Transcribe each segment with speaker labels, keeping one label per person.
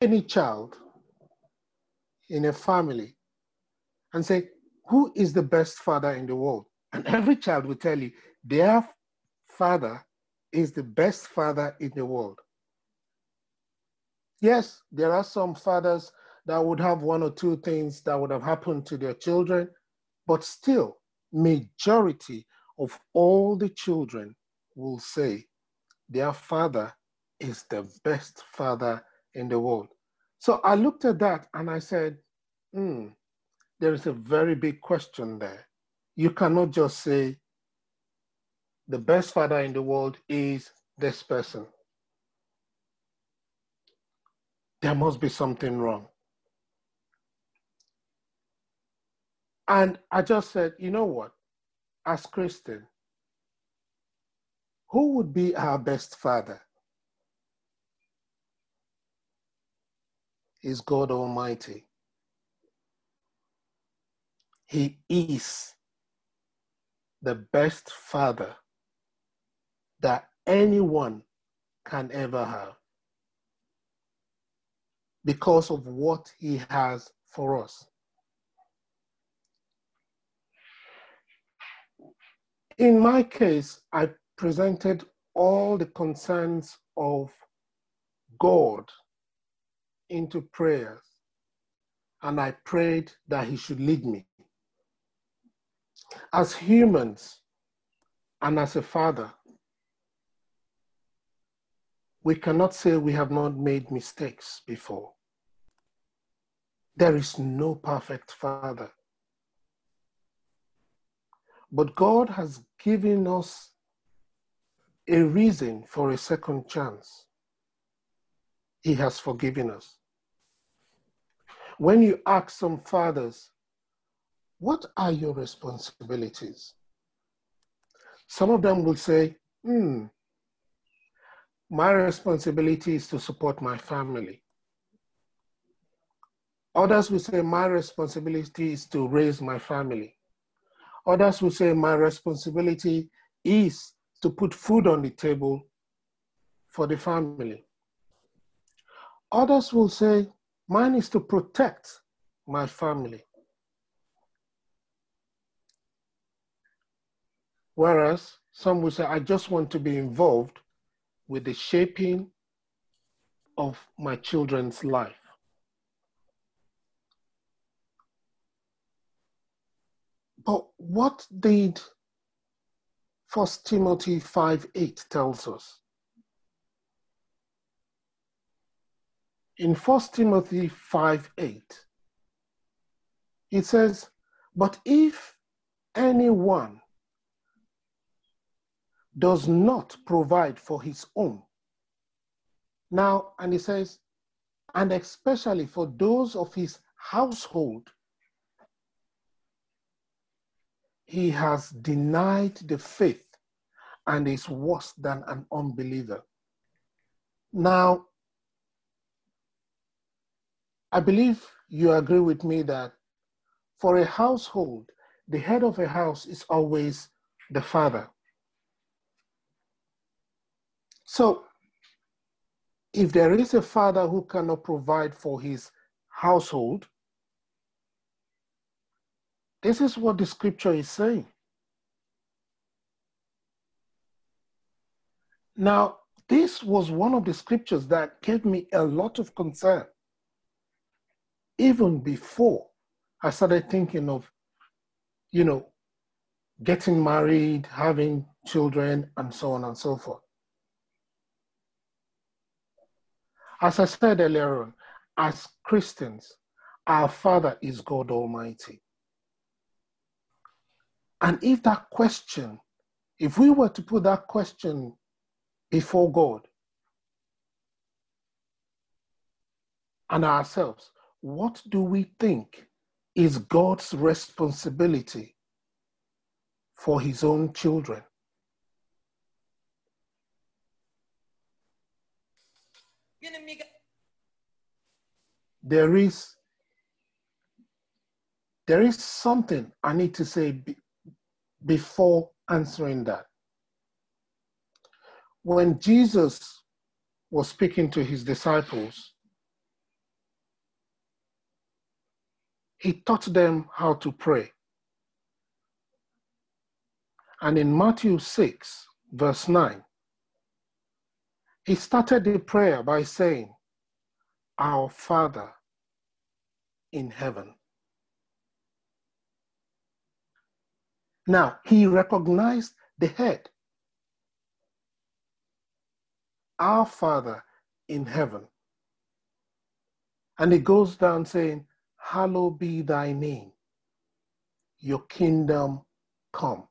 Speaker 1: any child in a family and say, Who is the best father in the world? And every child will tell you their father is the best father in the world. Yes, there are some fathers that would have one or two things that would have happened to their children, but still, majority of all the children will say their father is the best father in the world. So I looked at that and I said, hmm, there is a very big question there. You cannot just say the best father in the world is this person. There must be something wrong. And I just said, you know what? As Christian, who would be our best father? Is God Almighty. He is the best father that anyone can ever have because of what he has for us. In my case, I presented all the concerns of God into prayers and I prayed that he should lead me. As humans and as a father, we cannot say we have not made mistakes before. There is no perfect father. But God has given us a reason for a second chance. He has forgiven us. When you ask some fathers, what are your responsibilities? Some of them will say, hmm, my responsibility is to support my family. Others will say, my responsibility is to raise my family. Others will say, my responsibility is to put food on the table for the family. Others will say, mine is to protect my family. Whereas some will say, I just want to be involved with the shaping of my children's life. But what did First Timothy 5 8 tells us? In First Timothy 5 8, it says, But if anyone does not provide for his own. Now, and he says, and especially for those of his household, he has denied the faith and is worse than an unbeliever. Now, I believe you agree with me that for a household, the head of a house is always the father. So, if there is a father who cannot provide for his household, this is what the scripture is saying. Now, this was one of the scriptures that gave me a lot of concern. Even before I started thinking of, you know, getting married, having children, and so on and so forth. As I said earlier on, as Christians, our Father is God Almighty. And if that question, if we were to put that question before God and ourselves, what do we think is God's responsibility for his own children? There is there is something I need to say be, before answering that. When Jesus was speaking to his disciples, he taught them how to pray. And in Matthew 6, verse 9, he started the prayer by saying, Our Father in heaven. Now, he recognized the head. Our Father in heaven. And it goes down saying, Hallowed be thy name, your kingdom come.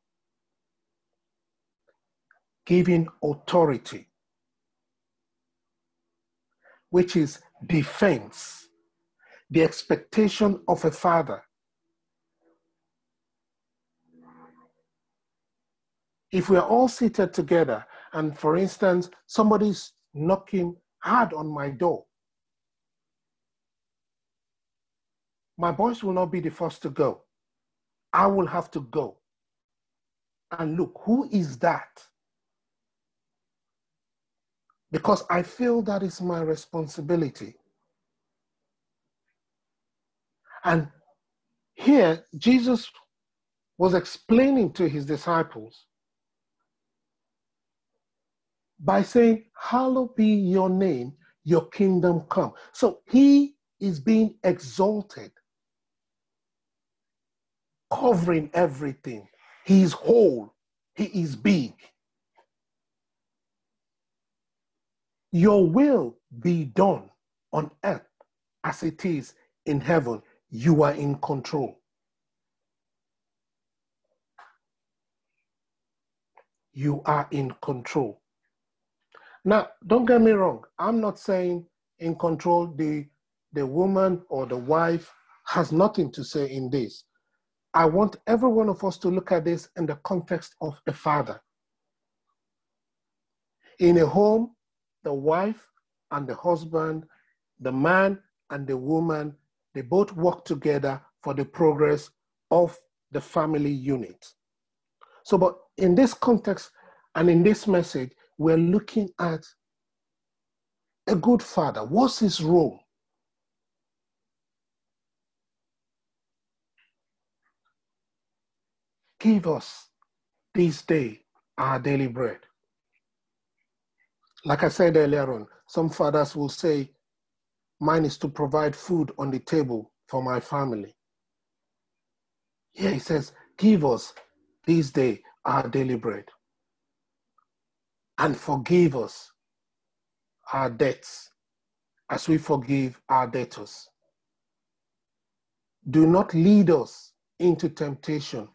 Speaker 1: Giving authority, which is defense, the expectation of a father. If we are all seated together, and for instance, somebody's knocking hard on my door, my boys will not be the first to go. I will have to go. And look, who is that? Because I feel that is my responsibility. And here, Jesus was explaining to his disciples by saying, Hallowed be your name, your kingdom come. So he is being exalted covering everything. He is whole, He is big. Your will be done on earth as it is in heaven. You are in control. You are in control. Now, don't get me wrong. I'm not saying in control the, the woman or the wife has nothing to say in this. I want every one of us to look at this in the context of a father. In a home, the wife and the husband, the man and the woman, they both work together for the progress of the family unit. So, but in this context and in this message, we're looking at a good father. What's his role? Give us this day our daily bread. Like I said earlier on, some fathers will say, Mine is to provide food on the table for my family. Here he says, Give us this day our daily bread and forgive us our debts as we forgive our debtors. Do not lead us into temptation,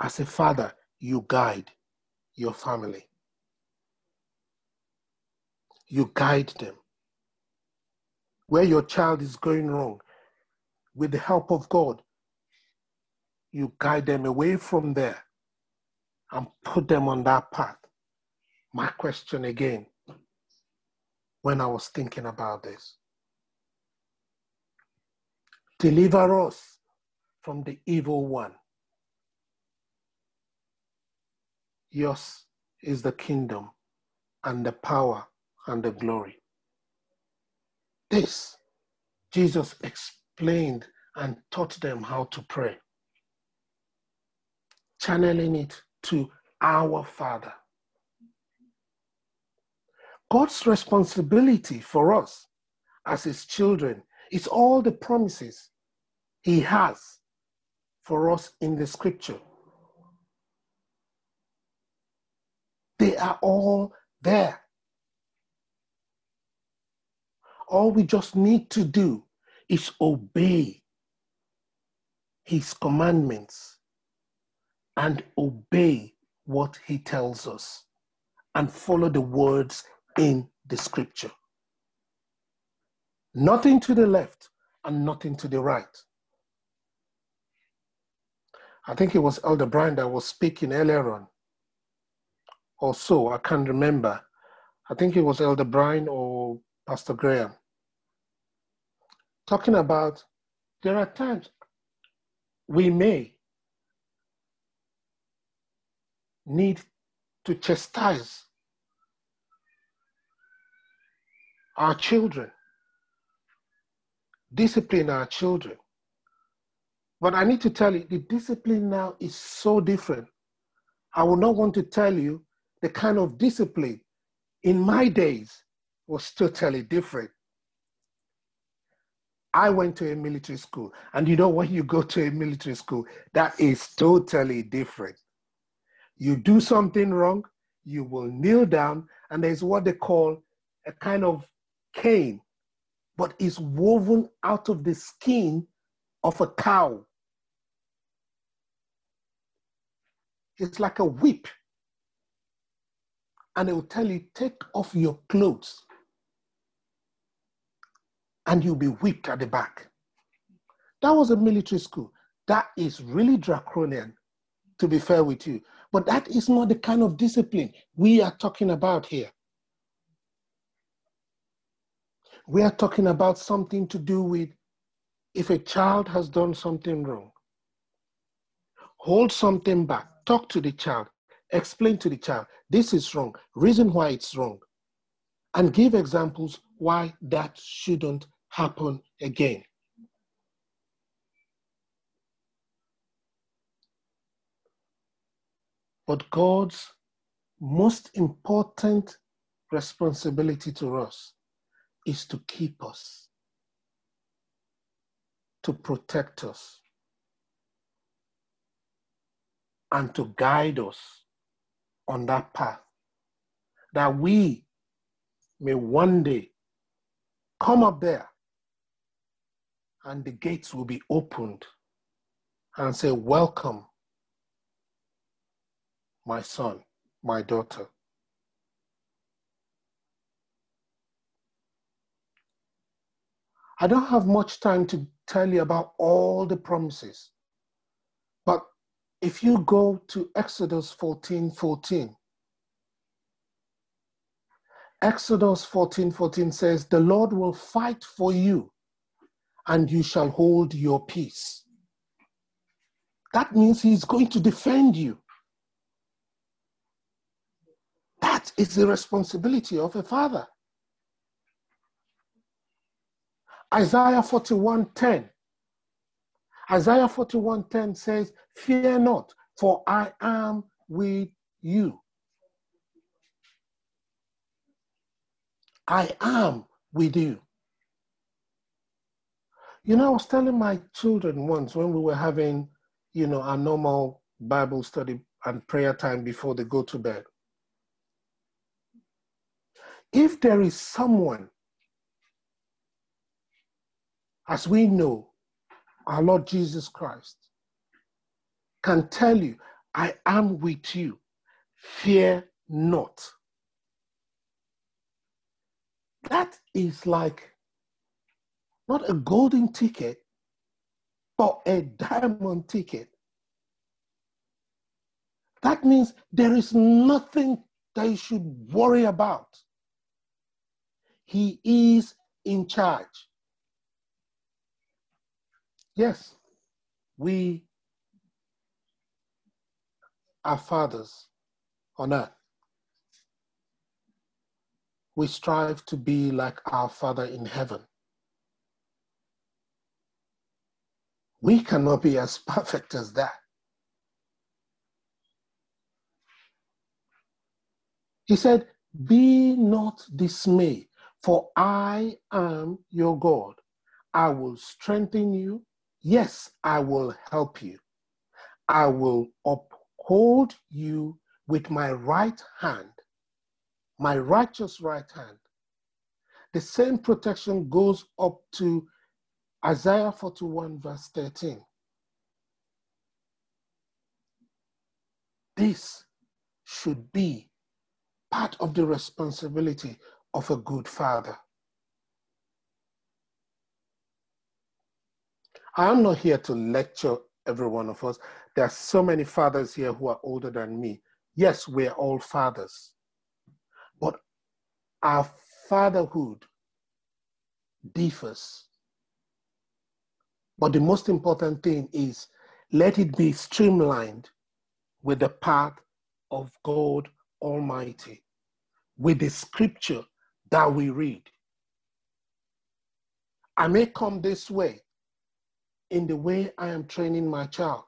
Speaker 1: as a father, you guide your family. You guide them. Where your child is going wrong, with the help of God, you guide them away from there and put them on that path. My question again, when I was thinking about this deliver us from the evil one. Yours is the kingdom and the power and the glory. This, Jesus explained and taught them how to pray, channeling it to our Father. God's responsibility for us as His children is all the promises He has for us in the scripture. They are all there. All we just need to do is obey his commandments and obey what he tells us and follow the words in the scripture. Nothing to the left and nothing to the right. I think it was Elder Brian that was speaking earlier on or so. I can't remember. I think it was Elder Brian or Pastor Graham. Talking about there are times we may need to chastise our children, discipline our children But I need to tell you, the discipline now is so different. I will not want to tell you the kind of discipline in my days was totally different. I went to a military school, and you know, when you go to a military school, that is totally different. You do something wrong, you will kneel down, and there's what they call a kind of cane, but it's woven out of the skin of a cow. It's like a whip. And they will tell you, take off your clothes. And you'll be whipped at the back. That was a military school. That is really draconian, to be fair with you. But that is not the kind of discipline we are talking about here. We are talking about something to do with if a child has done something wrong, hold something back, talk to the child, explain to the child, this is wrong, reason why it's wrong, and give examples why that shouldn't happen again. But God's most important responsibility to us is to keep us, to protect us, and to guide us on that path. That we may one day come up there and the gates will be opened and say, Welcome, my son, my daughter. I don't have much time to tell you about all the promises, but if you go to Exodus 14 14, Exodus 14 14 says, The Lord will fight for you and you shall hold your peace. That means he's going to defend you. That is the responsibility of a father. Isaiah 41:10. Isaiah 41:10 says, Fear not, for I am with you. I am with you. You know, I was telling my children once when we were having, you know, our normal Bible study and prayer time before they go to bed. If there is someone as we know, our Lord Jesus Christ can tell you, I am with you, fear not. That is like not a golden ticket, but a diamond ticket. That means there is nothing that you should worry about. He is in charge. Yes, we are fathers on earth. We strive to be like our Father in heaven. We cannot be as perfect as that. He said, Be not dismayed, for I am your God. I will strengthen you, Yes, I will help you. I will uphold you with my right hand, my righteous right hand. The same protection goes up to Isaiah 41, verse 13. This should be part of the responsibility of a good father. I am not here to lecture every one of us. There are so many fathers here who are older than me. Yes, we're all fathers. But our fatherhood differs. But the most important thing is let it be streamlined with the path of God Almighty, with the scripture that we read. I may come this way, in the way I am training my child.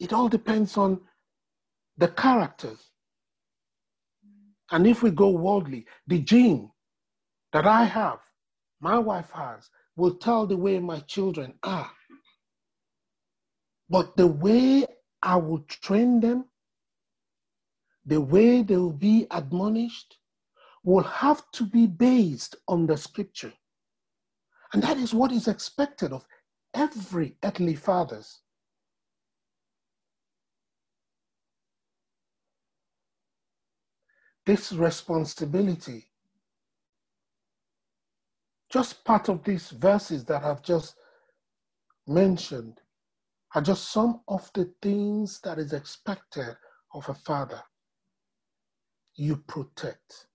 Speaker 1: It all depends on the characters. And if we go worldly, the gene that I have, my wife has, will tell the way my children are. But the way I will train them, the way they will be admonished, will have to be based on the scripture. And that is what is expected of every earthly fathers. This responsibility, just part of these verses that I've just mentioned, are just some of the things that is expected of a father. You protect,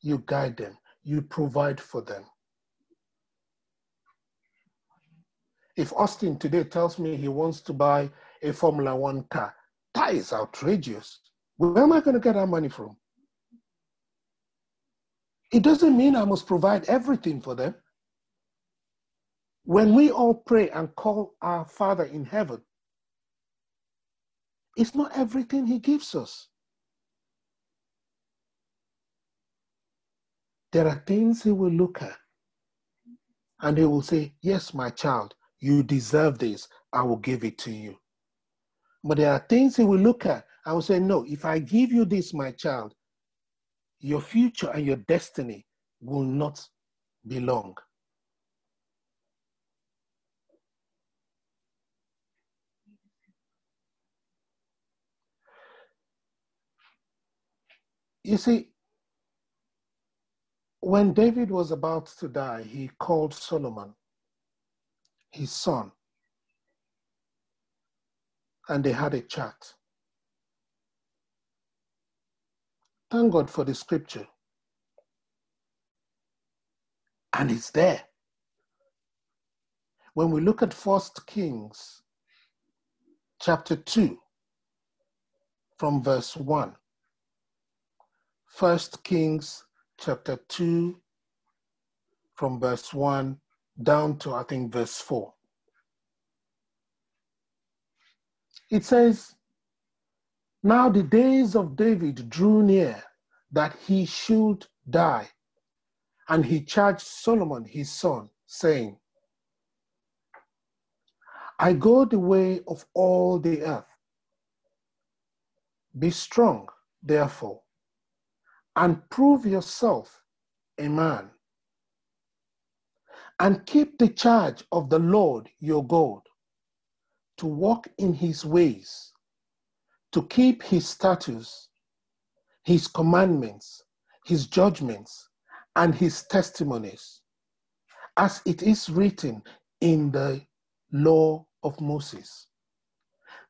Speaker 1: you guide them, you provide for them. If Austin today tells me he wants to buy a Formula One car, that is outrageous. Where am I going to get that money from? It doesn't mean I must provide everything for them. When we all pray and call our Father in heaven, it's not everything He gives us. There are things He will look at and He will say, Yes, my child, you deserve this. I will give it to you. But there are things He will look at I will say, No, if I give you this, my child, your future and your destiny will not belong. You see, when David was about to die, he called Solomon, his son, and they had a chat. Thank God for the scripture. And it's there. When we look at First Kings chapter 2, from verse 1, First Kings chapter 2 from verse 1 down to I think verse 4. It says, Now the days of David drew near that he should die, and he charged Solomon his son, saying, I go the way of all the earth. Be strong, therefore, and prove yourself a man. And keep the charge of the Lord your God, to walk in his ways, to keep his statutes, his commandments, his judgments, and his testimonies, as it is written in the law of Moses,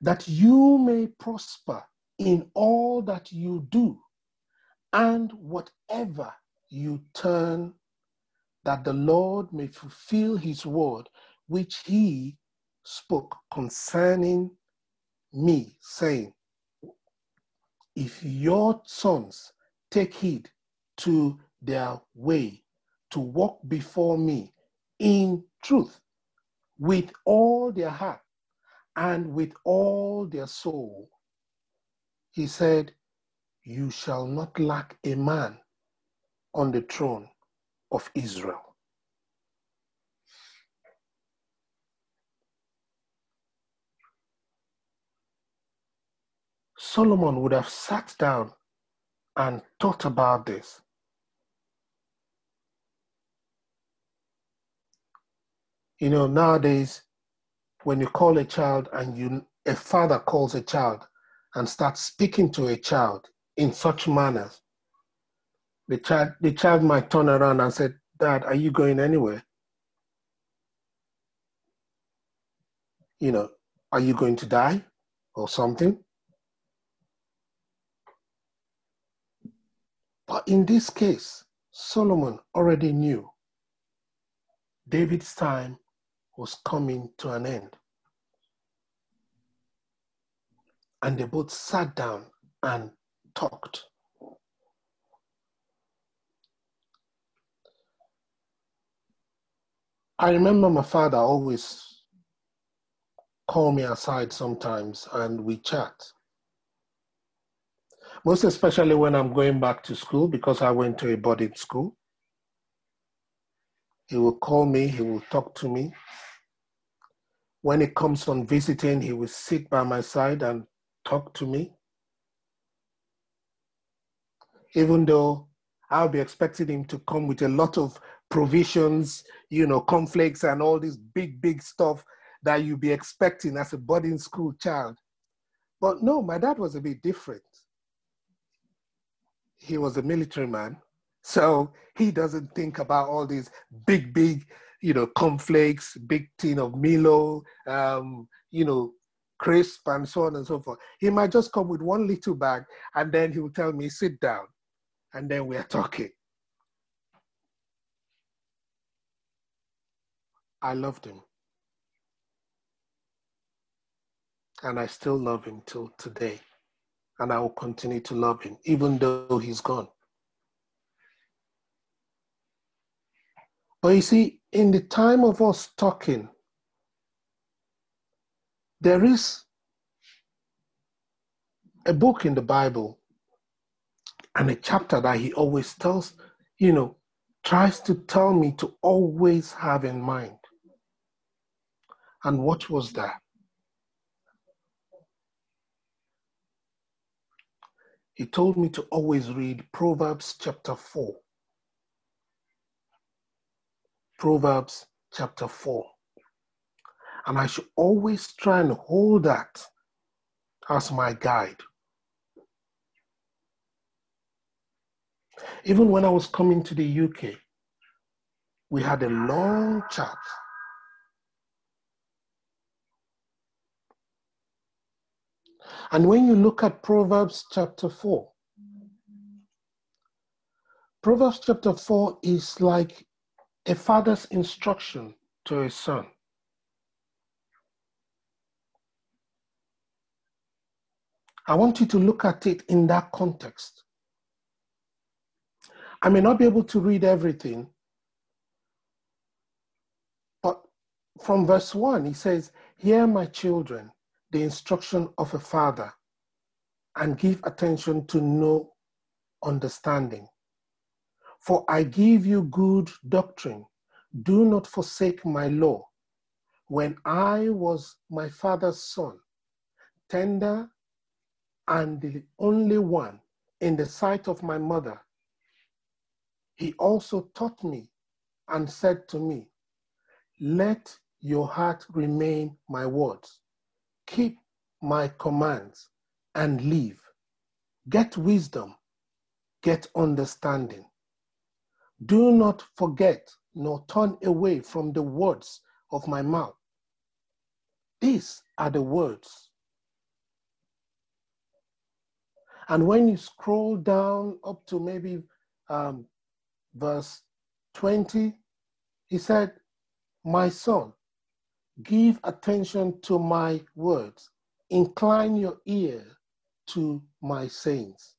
Speaker 1: that you may prosper in all that you do and whatever you turn, that the Lord may fulfill his word, which he spoke concerning me, saying, If your sons take heed to their way, to walk before me in truth, with all their heart and with all their soul, he said, you shall not lack a man on the throne of Israel. Solomon would have sat down and thought about this. You know, nowadays, when you call a child and you a father calls a child and starts speaking to a child, in such manners, the child, the child might turn around and say, Dad, are you going anywhere? You know, are you going to die or something? But in this case, Solomon already knew David's time was coming to an end. And they both sat down and talked. I remember my father always call me aside sometimes and we chat. Most especially when I'm going back to school because I went to a boarding school. He will call me, he will talk to me. When he comes on visiting, he will sit by my side and talk to me. Even though I'll be expecting him to come with a lot of provisions, you know, cornflakes and all this big, big stuff that you'd be expecting as a boarding school child. But no, my dad was a bit different. He was a military man. So he doesn't think about all these big, big, you know, cornflakes, big tin of Milo, um, you know, crisp and so on and so forth. He might just come with one little bag and then he will tell me, sit down. And then we are talking. I loved him. And I still love him till today. And I will continue to love him, even though he's gone. But you see, in the time of us talking, there is a book in the Bible and a chapter that he always tells, you know, tries to tell me to always have in mind. And what was that? He told me to always read Proverbs chapter 4. Proverbs chapter 4. And I should always try and hold that as my guide. Even when I was coming to the UK, we had a long chat And when you look at Proverbs chapter 4, Proverbs chapter 4 is like a father's instruction to a son. I want you to look at it in that context. I may not be able to read everything, but from verse 1, he says, Hear my children, the instruction of a father and give attention to know understanding. For I give you good doctrine. Do not forsake my law. When I was my father's son, tender and the only one in the sight of my mother, he also taught me and said to me, Let your heart remain my words keep my commands and live. Get wisdom, get understanding. Do not forget nor turn away from the words of my mouth. These are the words. And when you scroll down up to maybe um, verse 20, he said, My son, Give attention to my words. Incline your ear to my sayings.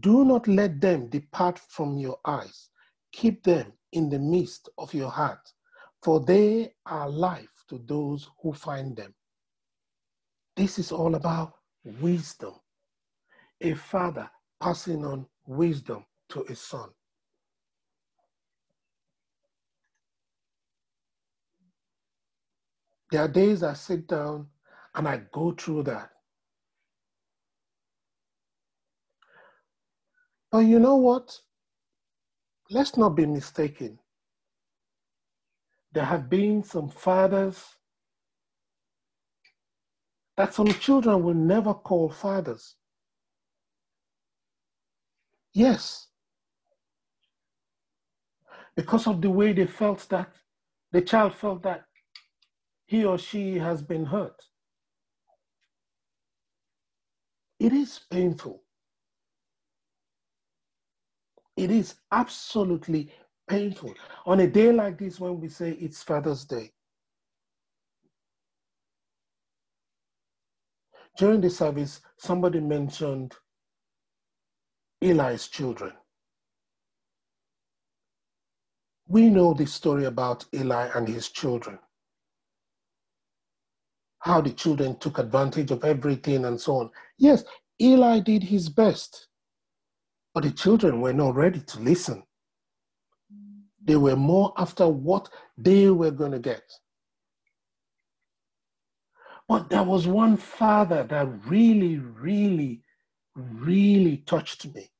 Speaker 1: Do not let them depart from your eyes. Keep them in the midst of your heart, for they are life to those who find them. This is all about wisdom. A father passing on wisdom to a son. There are days I sit down and I go through that. But you know what? Let's not be mistaken. There have been some fathers that some children will never call fathers. Yes. Because of the way they felt that, the child felt that he or she has been hurt. It is painful. It is absolutely painful. On a day like this, when we say it's Father's Day, during the service, somebody mentioned Eli's children. We know the story about Eli and his children. How the children took advantage of everything and so on. Yes, Eli did his best, but the children were not ready to listen. They were more after what they were going to get. But there was one father that really, really, really touched me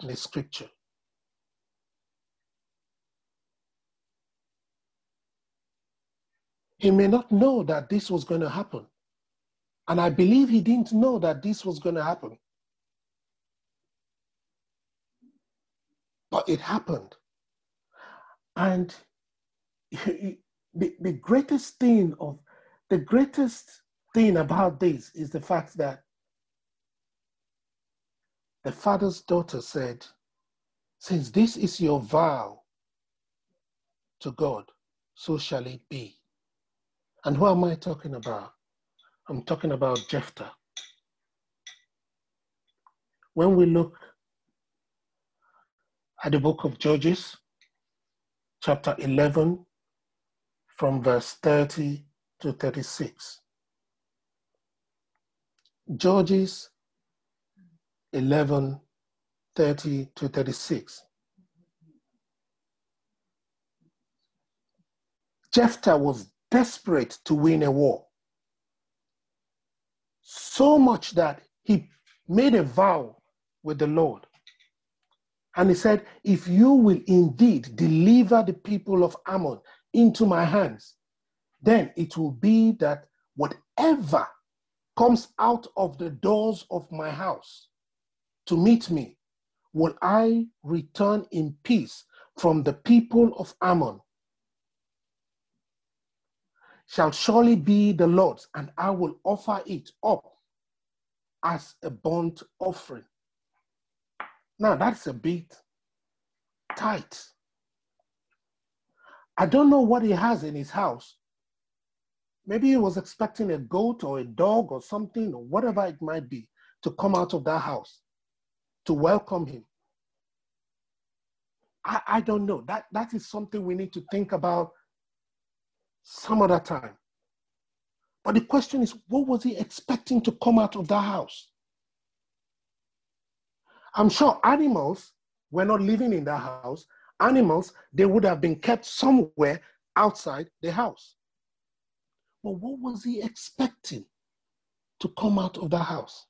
Speaker 1: in the scripture. He may not know that this was going to happen. And I believe he didn't know that this was going to happen. But it happened. And the, the greatest thing of the greatest thing about this is the fact that the father's daughter said, Since this is your vow to God, so shall it be. And who am I talking about? I'm talking about Jephthah. When we look at the book of Judges, chapter 11, from verse 30 to 36. Judges 11, 30 to 36. Jephthah was desperate to win a war. So much that he made a vow with the Lord. And he said, If you will indeed deliver the people of Ammon into my hands, then it will be that whatever comes out of the doors of my house to meet me, will I return in peace from the people of Ammon. Shall surely be the Lord's, and I will offer it up as a burnt offering. Now that's a bit tight. I don't know what he has in his house, Maybe he was expecting a goat or a dog or something or whatever it might be to come out of that house to welcome him. I, I don't know. That, that is something we need to think about some other time. But the question is, what was he expecting to come out of that house? I'm sure animals were not living in that house. Animals, they would have been kept somewhere outside the house. But what was he expecting to come out of that house?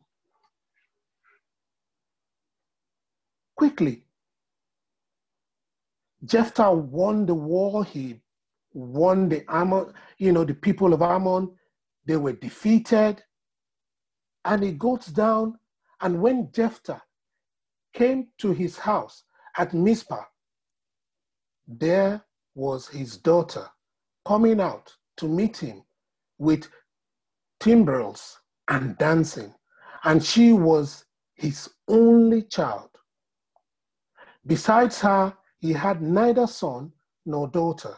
Speaker 1: Quickly, Jephthah won the war. He won the Ammon, you know, the people of Ammon. They were defeated. And he goes down. And when Jephthah came to his house at Mizpah, there was his daughter coming out to meet him with timbrels and dancing, and she was his only child. Besides her, he had neither son nor daughter.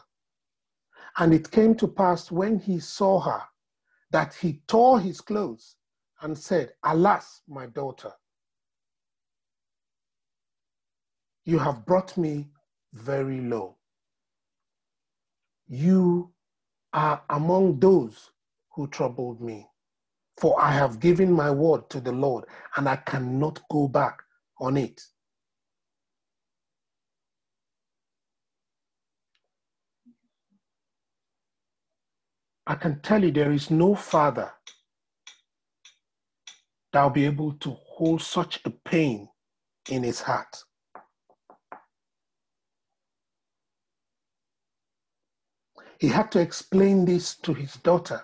Speaker 1: And it came to pass when he saw her that he tore his clothes and said, Alas, my daughter, you have brought me very low. You are among those who troubled me. For I have given my word to the Lord, and I cannot go back on it. I can tell you there is no father that will be able to hold such a pain in his heart. He had to explain this to his daughter.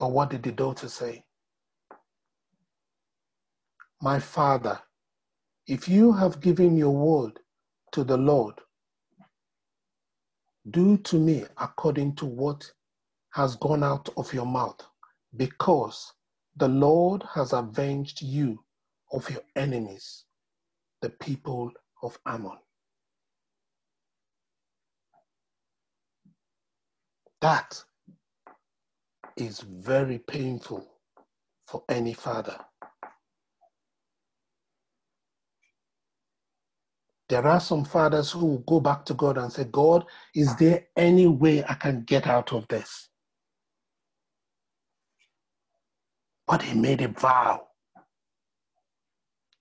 Speaker 1: But what did the daughter say? My father, if you have given your word to the Lord, do to me according to what has gone out of your mouth, because the Lord has avenged you of your enemies, the people of Ammon. That is very painful for any father. There are some fathers who go back to God and say, God, is there any way I can get out of this? But he made a vow.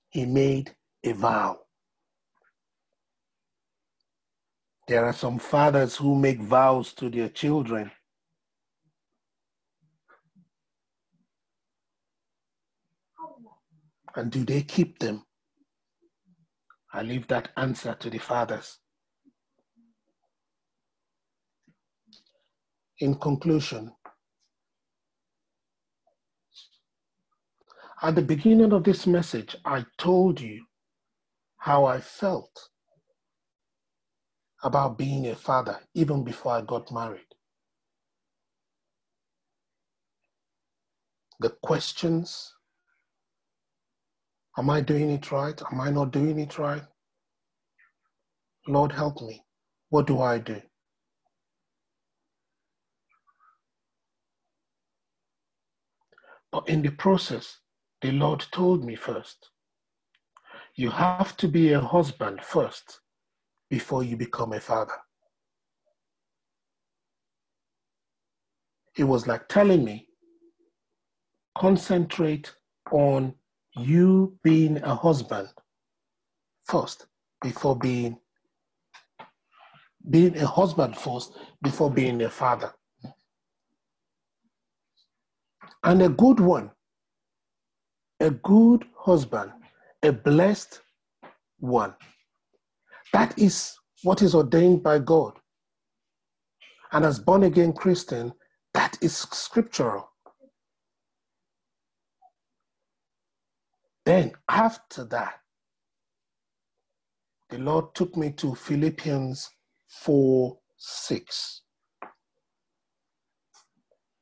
Speaker 1: He made a vow. There are some fathers who make vows to their children. And do they keep them? I leave that answer to the fathers. In conclusion, at the beginning of this message, I told you how I felt about being a father even before I got married. The questions Am I doing it right? Am I not doing it right? Lord, help me. What do I do? But in the process, the Lord told me first, you have to be a husband first before you become a father. It was like telling me, concentrate on you being a husband first before being being a husband first before being a father. And a good one a good husband a blessed one. That is what is ordained by god. And as born again christian that is scriptural Then, after that, the Lord took me to Philippians 4 6.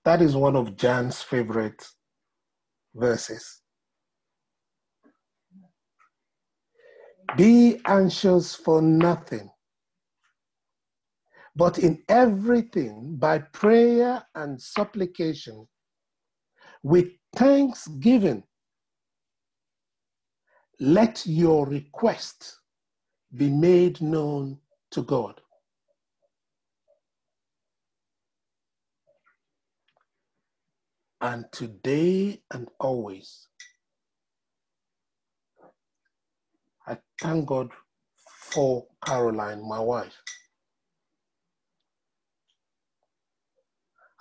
Speaker 1: That is one of Jan's favorite verses. Be anxious for nothing, but in everything, by prayer and supplication, with thanksgiving, let your request be made known to God. And today and always, I thank God for Caroline, my wife.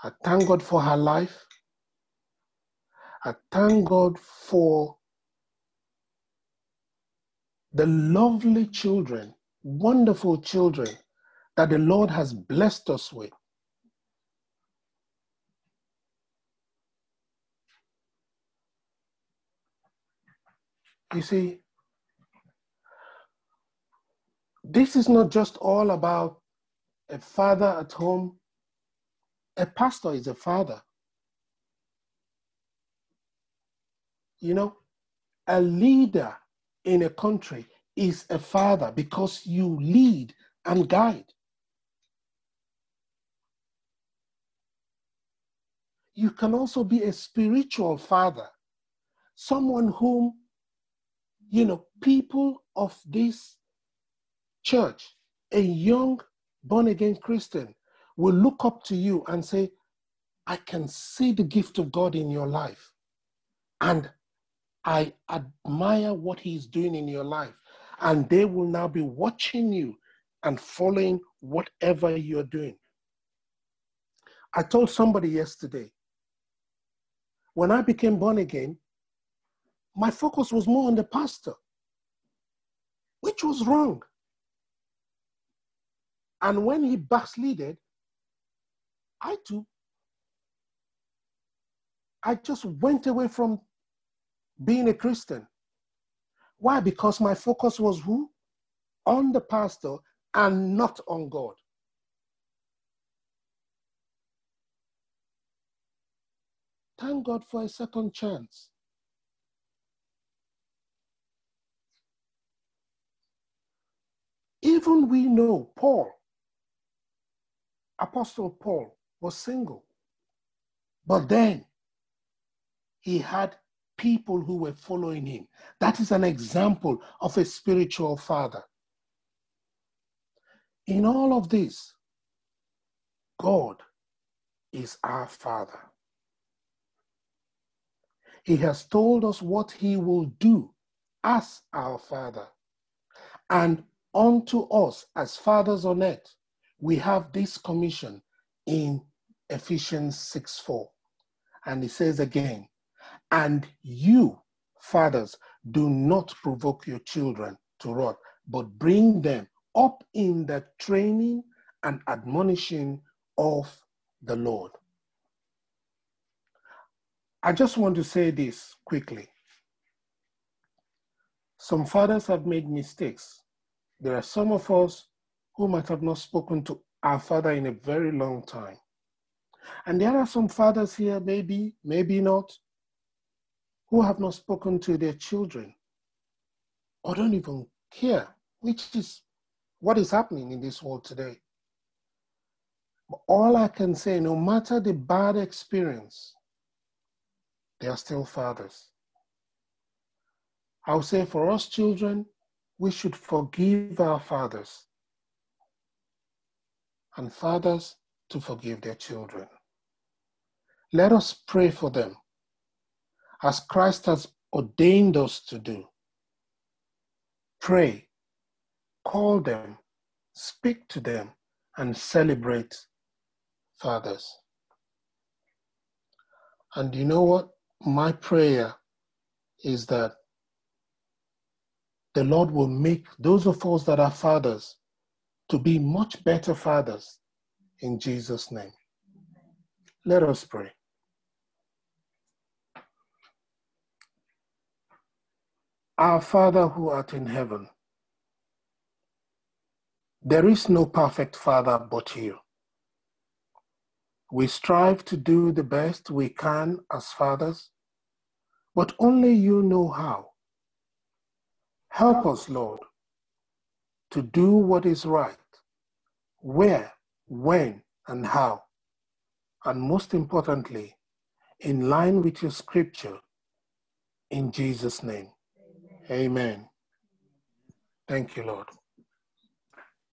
Speaker 1: I thank God for her life. I thank God for the lovely children, wonderful children that the Lord has blessed us with. You see, this is not just all about a father at home. A pastor is a father. You know, a leader in a country is a father because you lead and guide. You can also be a spiritual father, someone whom, you know, people of this church, a young born again Christian, will look up to you and say, I can see the gift of God in your life. And I admire what he's doing in your life. And they will now be watching you and following whatever you're doing. I told somebody yesterday, when I became born again, my focus was more on the pastor, which was wrong. And when he backslided, I too, I just went away from being a Christian. Why? Because my focus was who? On the pastor and not on God. Thank God for a second chance. Even we know Paul, Apostle Paul, was single. But then he had people who were following him. That is an example of a spiritual father. in all of this, God is our Father. He has told us what He will do as our Father. And unto us, as fathers on earth, we have this commission in Ephesians 6 4. And he says again, and you, fathers, do not provoke your children to wrath, but bring them up in the training and admonishing of the Lord. I just want to say this quickly. Some fathers have made mistakes. There are some of us who might have not spoken to our father in a very long time. And there are some fathers here, maybe, maybe not, who have not spoken to their children or don't even care, which is what is happening in this world today. But all I can say, no matter the bad experience, they are still fathers. I'll say for us children, we should forgive our fathers and fathers to forgive their children. Let us pray for them as Christ has ordained us to do. Pray, call them, speak to them, and celebrate fathers. And you know what? My prayer is that the Lord will make those of us that are fathers to be much better fathers in Jesus' name. Let us pray. Our Father who art in heaven, there is no perfect Father but you. We strive to do the best we can as fathers, but only you know how. Help us, Lord, to do what is right, where, when, and how, and most importantly, in line with your scripture, in Jesus' name. Amen. Thank you, Lord.